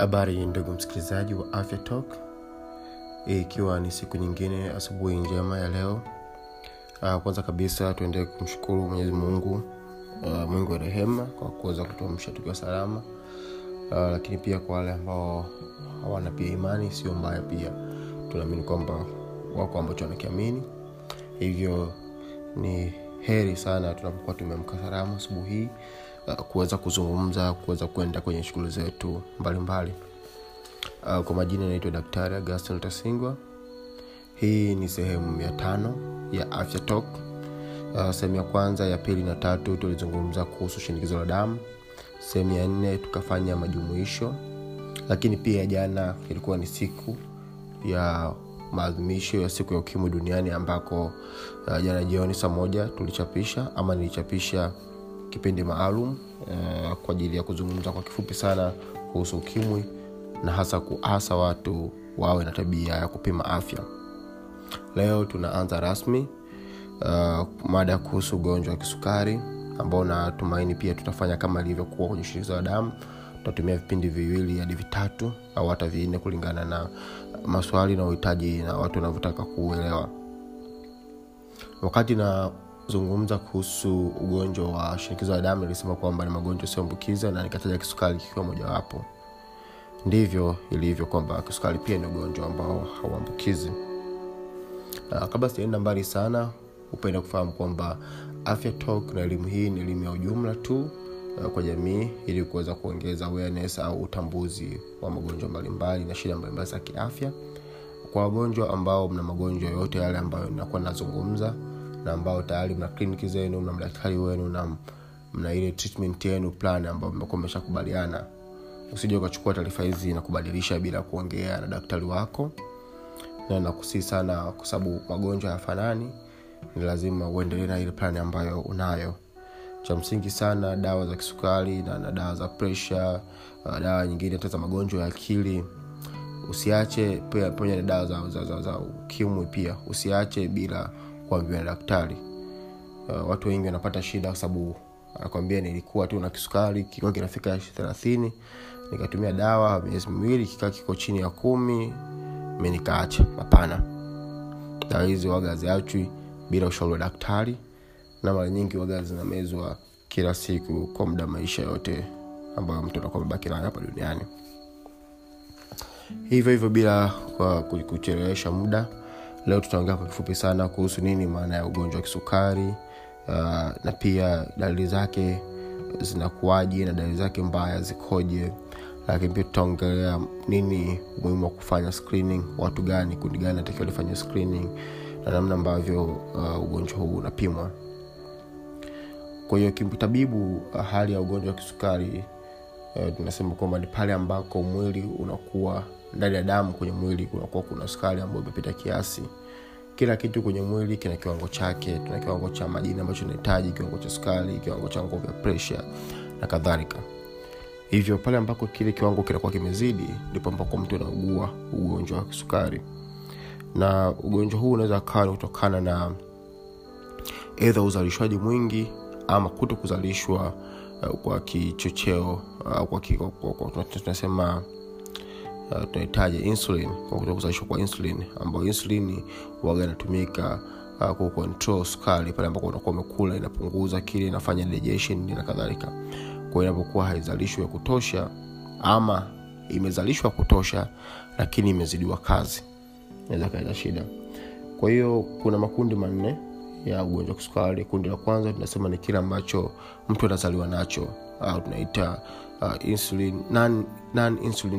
habari ndugu msikilizaji wa afya talk. Ikiwa ni siku nyingine asubuhi njema ya leo. Uh, kwanza kabisa tuendelee kumshukuru mwenyezi mungu uh, mungu wa rehema kwa kuweza kutuamsha tukiwa salama. Uh, lakini pia kwa wale ambao hawana pia imani sio mbaya pia. Tunaamini kwamba wako ambacho wanakiamini. Hivyo ni heri sana tunapokuwa tumeamka salama asubuhi. hii uh, kuweza kuzungumza kuweza kwenda kwenye shughuli zetu mbalimbali. Uh, kwa majina inaitwa daktari augustin tasingwa hii ni sehemu ya tano ya afya talk. Uh, sehemu ya kwanza ya pili na tatu tulizungumza kuhusu shinikizo la damu. Sehemu ya nne tukafanya majumuisho. Lakini pia jana ilikuwa ni siku ya maadhimisho ya siku ya ukimwi duniani ambako uh, jana jioni saa moja tulichapisha ama nilichapisha kipindi maalum uh, kwa ajili ya kuzungumza kwa kifupi sana kuhusu ukimwi na hasa kuasa watu wawe na tabia ya kupima afya. Leo tunaanza rasmi uh, mada kuhusu ugonjwa wa kisukari ambao natumaini pia tutafanya kama ilivyokuwa kwenye shinikizo la damu. Tutatumia vipindi viwili hadi vitatu au hata vinne kulingana na maswali na uhitaji na watu wanavyotaka kuuelewa wakati nazungumza kuhusu ugonjwa wa shinikizo la damu nilisema kwamba ni magonjwa sioambukiza na nikataja kisukari kikiwa mojawapo. Ndivyo ilivyo kwamba kisukari pia ni ugonjwa ambao hauambukizi. Uh, kabla sijaenda mbali sana hupenda kufahamu kwamba afya talk na elimu hii ni elimu ya ujumla tu uh, kwa jamii ili kuweza kuongeza awareness au utambuzi wa magonjwa mbalimbali na shida mbalimbali za kiafya. Kwa wagonjwa ambao mna magonjwa yote yale ambayo nakuwa nazungumza na ambao tayari mna kliniki zenu mna mdaktari wenu na mna ile treatment yenu plan ambayo mmekuwa mmeshakubaliana. Usije ukachukua taarifa hizi na kubadilisha bila kuongea na daktari wako. Na nakusii sana kwa sababu magonjwa hayafanani ni lazima uendelee na ile plani ambayo unayo. Cha msingi sana dawa za kisukari na, na dawa za presha uh, dawa nyingine hata za magonjwa ya akili. Usiache pamoja na dawa za, za, za, za ukimwi pia. Usiache bila kuambiwa na daktari. Uh, watu wengi wanapata shida kwa sababu anakwambia nilikuwa tu na kisukari kikiwa kinafika thelathini nikatumia dawa miezi miwili kikaa kiko chini ya kumi mi nikaacha. Hapana. Dawa hizi waga ziachwi bila ushauri wa daktari na mara nyingi waga zinamezwa kila siku kwa muda maisha yote ambayo mtu anakuwa amebaki nayo hapa duniani. Hivyo hivyo bila kuchelewesha muda leo tutaongea kwa kifupi sana kuhusu nini maana ya ugonjwa wa kisukari uh, na pia dalili zake zinakuaje na dalili zake mbaya zikoje. Lakini pia tutaongelea nini umuhimu wa kufanya screening watu gani kundi gani natakiwa lifanya screening na namna ambavyo uh, ugonjwa huu unapimwa. Kwa hiyo kimtabibu uh, hali ya ugonjwa wa kisukari uh, tunasema kwamba ni pale ambako mwili unakuwa ndani ya damu kwenye mwili kunakuwa kuna sukari ambayo imepita kiasi. Kila kitu kwenye mwili kina kiwango chake tuna kiwango cha madini ambacho inahitaji kiwango cha sukari kiwango cha nguvu ya presha na kadhalika. Hivyo pale ambako kile kiwango kinakuwa kimezidi ndipo ambako mtu anaugua ugonjwa wa kisukari. Na ugonjwa huu unaweza kawa ni kutokana na edha uzalishwaji mwingi ama kuto kuzalishwa uh, kwa kichocheo uh, kwa, ki, kwa, kwa, kwa tunasema uh, tunahitaji insulin kwa kuto kuzalishwa kwa insulin ambayo insulin waga inatumika uh, kucontrol sukari pale ambako unakuwa umekula inapunguza kile inafanya digestion na kadhalika. Kwao inapokuwa haizalishwi ya kutosha ama imezalishwa kutosha lakini imezidiwa kazi inaweza kaleta shida. Kwa hiyo kuna makundi manne ya ugonjwa wa kisukari. Kundi la kwanza tunasema ni kile ambacho mtu anazaliwa nacho au tunaita uh, insulin non,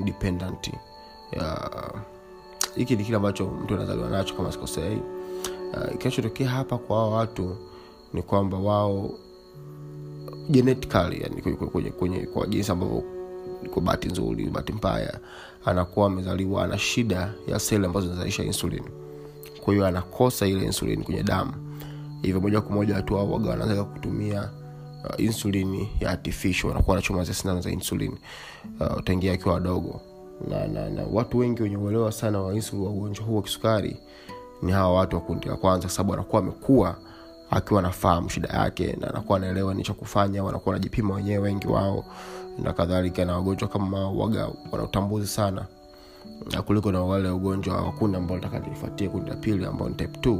dependent. Hiki uh, ni kile ambacho mtu anazaliwa nacho kama sikosei. Uh, kinachotokea hapa kwa hao watu ni kwamba wao genetically yani kwenye, kwenye, kwenye, kwa jinsi ambavyo kwa bahati nzuri bahati mbaya anakuwa amezaliwa ana shida ya seli ambazo zinazalisha insulin. Kwa hiyo anakosa ile insulin kwenye damu. Hivyo moja kwa moja watu wao waga wanaweza kutumia uh, insulin ya artificial wanakuwa wanachoma zile sindano za insulin uh, utaingia akiwa wadogo. Na, na, na watu wengi wenye uelewa sana wa insulin wa ugonjwa huu wa kisukari ni hawa watu wa kundi la kwanza kwa sababu wanakuwa wamekuwa akiwa anafahamu shida yake na anakuwa anaelewa ni cha kufanya wanakuwa wanajipima wenyewe wengi wao na kadhalika na wagonjwa kama waga wanautambuzi sana. Na kuliko na wale ugonjwa wa kundi ambao nataka nifuatie kundi la pili ambao ni type 2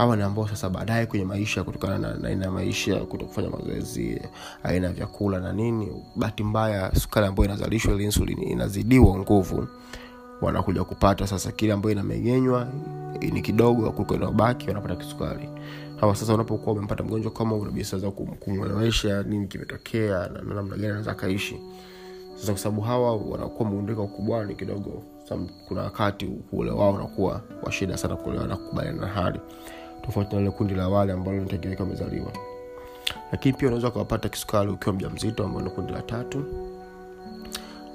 hawa ni ambao sasa baadaye kwenye maisha kutokana na na aina ya maisha kuto kufanya mazoezi aina ya vyakula na nini bahati mbaya sukari ambayo inazalishwa ile insulin inazidiwa nguvu wanakuja kupata sasa kile ambayo inamegenywa ni kidogo kuliko inaobaki wanapata kisukari. Hawa sasa unapokuwa umempata mgonjwa kama unabisaza kumwelewesha nini kimetokea na na namna gani anaweza akaishi. Sasa kwa sababu hawa wanakuwa muundika ukubwani kidogo kuna wakati ule wao unakuwa wa shida sana kuelewa na kukubaliana na hali tofauti na ile kundi la wale ambalo linategemeka wamezaliwa lakini pia unaweza ukawapata kisukari ukiwa mja mzito ambao ni kundi la tatu.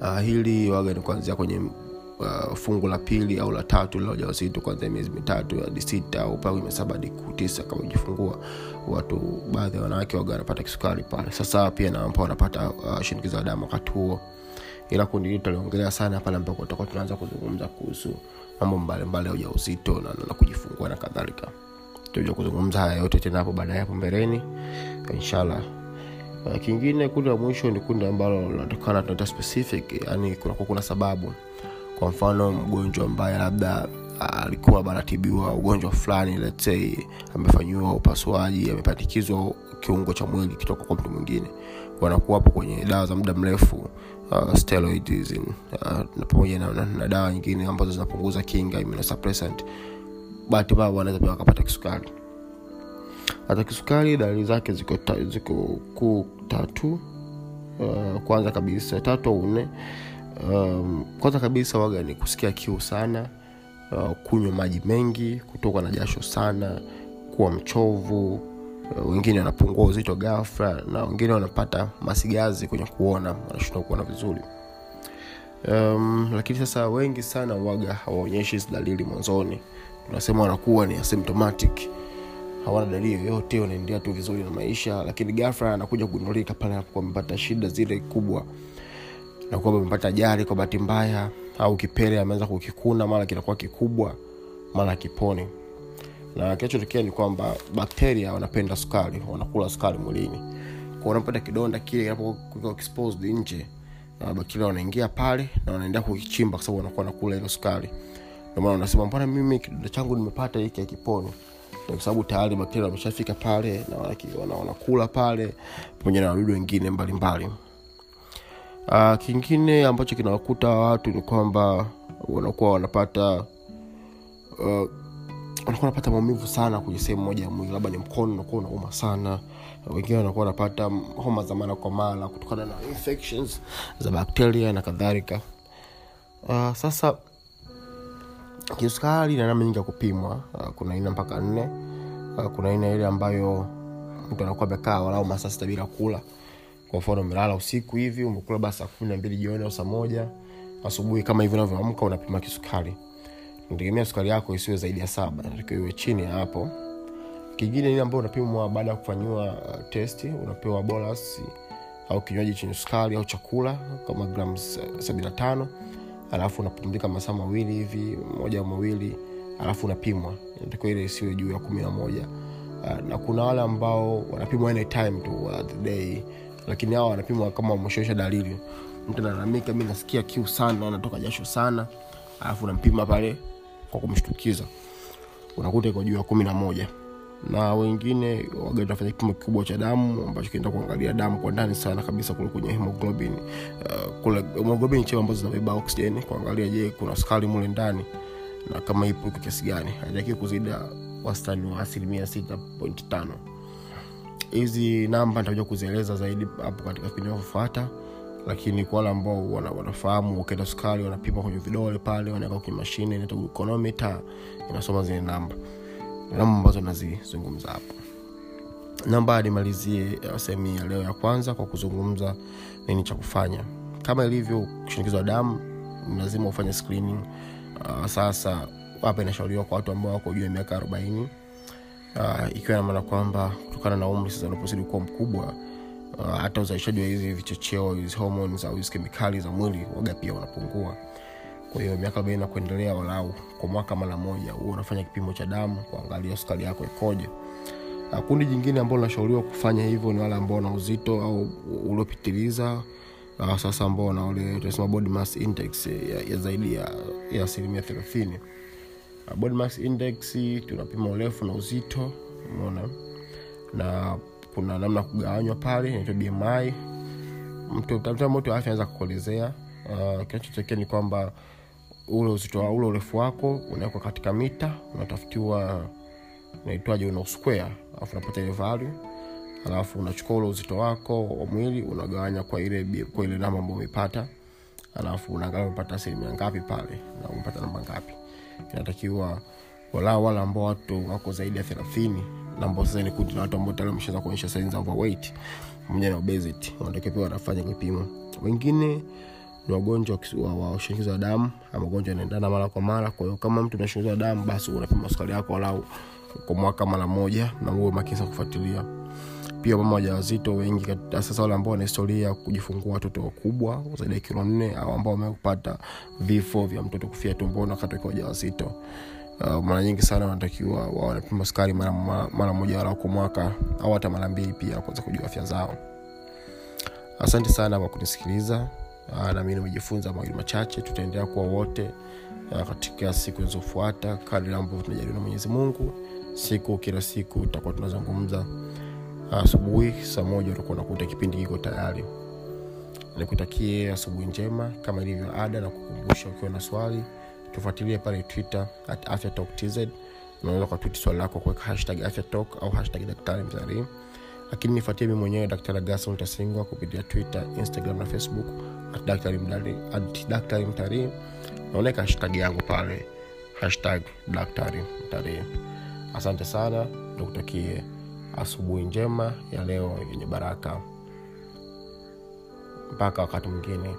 Uh, hili waga ni kuanzia kwenye uh, fungu la pili au la tatu la ujauzito kuanzia miezi mitatu hadi sita au kwenye saba hadi tisa kama ujifungua watu baadhi ya wanawake waga wanapata kisukari pale. Sasa pia na ambao wanapata uh, shinikizo la damu wakati huo. Ila kundi hili tutaliongelea sana pale ambapo tutakuwa tunaanza kuzungumza kuhusu mambo mbalimbali ya ujauzito na, na, na kujifungua na kadhalika tutaja kuzungumza haya yote tena hapo baadaye hapo mbeleni inshallah. Kingine kundi la mwisho ni kundi ambalo linatokana tunaita specific yani kunakuwa kuna sababu. Kwa mfano mgonjwa ambaye labda alikuwa anatibiwa ugonjwa fulani let's amefanyiwa upasuaji amepandikizwa kiungo cha mwili kitoka kwa mtu mwingine wanakuwa hapo kwenye dawa za muda mrefu uh, uh, pamoja na, na, na dawa nyingine ambazo zinapunguza kinga immunosuppressant bahati mbaya wanaweza pia wakapata kisukari. Hata kisukari dalili zake ziko, kuu tatu. Uh, kwanza kabisa tatu au nne. Um, kwanza kabisa waga ni kusikia kiu sana. Uh, kunywa maji mengi kutoka na jasho sana kuwa mchovu. Uh, wengine wanapungua uzito gafra na wengine wanapata masigazi kwenye kuona wanashindwa kuona vizuri. Um, lakini sasa wengi sana waga hawaonyeshi hizi dalili mwanzoni tunasema wanakuwa ni asymptomatic. Hawana dalili yoyote wanaendelea tu vizuri na maisha lakini gafra anakuja kugundulika pale anapokuwa amepata shida zile kubwa na kwamba amepata ajali kwa bahati mbaya au kipele ameanza kukikuna mara kinakuwa kikubwa mara kipone na kinachotokea ni kwamba bakteria wanapenda sukari wanakula sukari mwilini. Kwa unapata kidonda kile kinapokuwa nje na bakteria wanaingia pale na wanaendelea kukichimba kwa sababu wanakuwa nakula ile sukari ndio unasema mbona mimi kidonda changu nimepata hiki akiponi kwa sababu tayari bakteria wameshafika pale na wanakula pale pamoja na wadudu wengine mbalimbali. Uh, kingine ambacho kinawakuta watu ni kwamba wanakuwa wanapata uh, wanakuwa wanapata maumivu sana kwenye sehemu moja ya mwili labda ni mkono unakuwa unauma sana. Wengine wanakuwa wanapata homa za mara kwa mara kutokana na infections za bakteria na kadhalika. Uh, sasa kisukari na namna nyingi ya kupimwa. Uh, kuna aina mpaka nne. Uh, kuna aina ile ambayo mtu anakuwa amekaa walau masaa sita bila kula. Kwa mfano umelala usiku hivi umekula basi saa kumi na mbili jioni au saa moja. Asubuhi kama hivi unavyoamka unapima kisukari. Nategemea sukari yako isiwe zaidi ya saba natakiwa iwe chini ya hapo. Kingine ile ambayo unapimwa baada ya kufanyiwa uh, testi unapewa bolas au kinywaji chenye sukari au chakula kama gram 75 alafu unapumzika masaa mawili hivi moja mawili alafu unapimwa. Inatakiwa ile isiwe juu ya kumi na moja. Uh, na kuna wale ambao wanapimwa anytime tu uh, the day. Lakini hawa wanapimwa kama wameshaonyesha dalili. Mtu analalamika mi nasikia kiu sana natoka jasho sana. Alafu unampima pale kwa kumshtukiza. Unakuta iko juu ya kumi na moja na wengine waga tunafanya kipimo kikubwa cha damu ambacho kinaenda kuangalia damu kwa ndani sana kabisa kule kwenye hemoglobin. Uh, kule hemoglobin cheo ambazo zinabeba oksijeni kuangalia je kuna sukari mule ndani na kama ipo iko kiasi gani. Haitakiwi kuzida wastani wa asilimia sita point tano. Hizi namba nitakuja kuzieleza zaidi hapo katika kipindi vinavyofuata lakini kwa wale ambao wana, wanafahamu ukienda sukari wanapima kwenye vidole pale wanaweka kwenye mashine inaitwa gluconometer inasoma zile namba namba ambazo nazizungumza hapo. Namba nimalizie uh, sehemu ya leo ya kwanza kwa kuzungumza nini cha kufanya. Kama ilivyo shinikizo la damu lazima ufanye screening. Uh, sasa hapa inashauriwa kwa watu ambao wako juu ya miaka arobaini. Uh, ikiwa namaana kwamba kutokana na umri sasa unapozidi kuwa mkubwa uh, hata uzalishaji wa hizi vichocheo hizi hormones au hizi kemikali za mwili waga pia unapungua kwa hiyo miaka arobaini na kuendelea walau kwa mwaka mara moja huwa unafanya kipimo cha damu kuangalia sukari yako ikoje. Kundi jingine ambao linashauriwa kufanya hivyo ni wale ambao wana uzito au uliopitiliza uh, sasa ambao na ule tunasema body mass index ya, ya zaidi ya asilimia thelathini. Uh, body mass index tunapima urefu na uzito umeona? Na kuna namna kugawanywa pale inaitwa bmi mtu mtaalamu wa afya anaweza kukuelezea uh, kinachotokea ni kwamba ule uzito wa ule urefu wako unawekwa katika mita unatafutiwa unaitwaje una square alafu unapata ile value alafu unachukua ule uzito wako wa mwili unagawanya kwa ile kwa ile namba ambayo umepata alafu unaangalia umepata asilimia ngapi pale na umepata namba ngapi. Inatakiwa walau wale ambao watu wako zaidi ya thelathini na ambao sasa ni kundi la watu ambao tayari wameshaweza kuonyesha signs za overweight pamoja na obesity wanatakiwa pia wanafanya kipimo wengine ni wagonjwa wa shinikizo la damu magonjwa yanaendana mara kwa mara. Kwa hiyo kama mtu na shinikizo la damu basi unapima sukari yako walau kwa mwaka mara moja na uwe makini sana kufuatilia. Pia mama wajawazito wengi sasa wale ambao wana historia kujifungua watoto wakubwa zaidi ya kilo nne au ambao wamekupata vifo vya mtoto kufia tumboni wakati wakiwa wajawazito. Uh, mara nyingi sana wanatakiwa wanapima sukari mara, mara, moja walau kwa mwaka au hata mara mbili pia kuweza kujua afya zao. Asante sana kwa kunisikiliza nami nimejifunza mawili machache tutaendelea kuwa wote uh, katika siku zinazofuata kadri ambavyo tunajaliwa na mwenyezi mungu. Siku kila siku tutakuwa tunazungumza asubuhi saa moja utakuwa nakuta kipindi kiko tayari. Nikutakie asubuhi njema kama ilivyo ada na kukumbusha ukiwa na swali tufuatilie pale twitter at afyatalktz talk tz unaweza ukatwiti swali lako kuweka hashtag afyatalk au hashtag daktari mzarii lakini nifuatie mi mwenyewe daktari gason tasingwa kupitia twitter instagram na facebook daktari mtarii naoneka hashtag yangu pale hashtag daktari mtarii asante sana nikutakie asubuhi njema ya leo yenye baraka. Mpaka wakati mwingine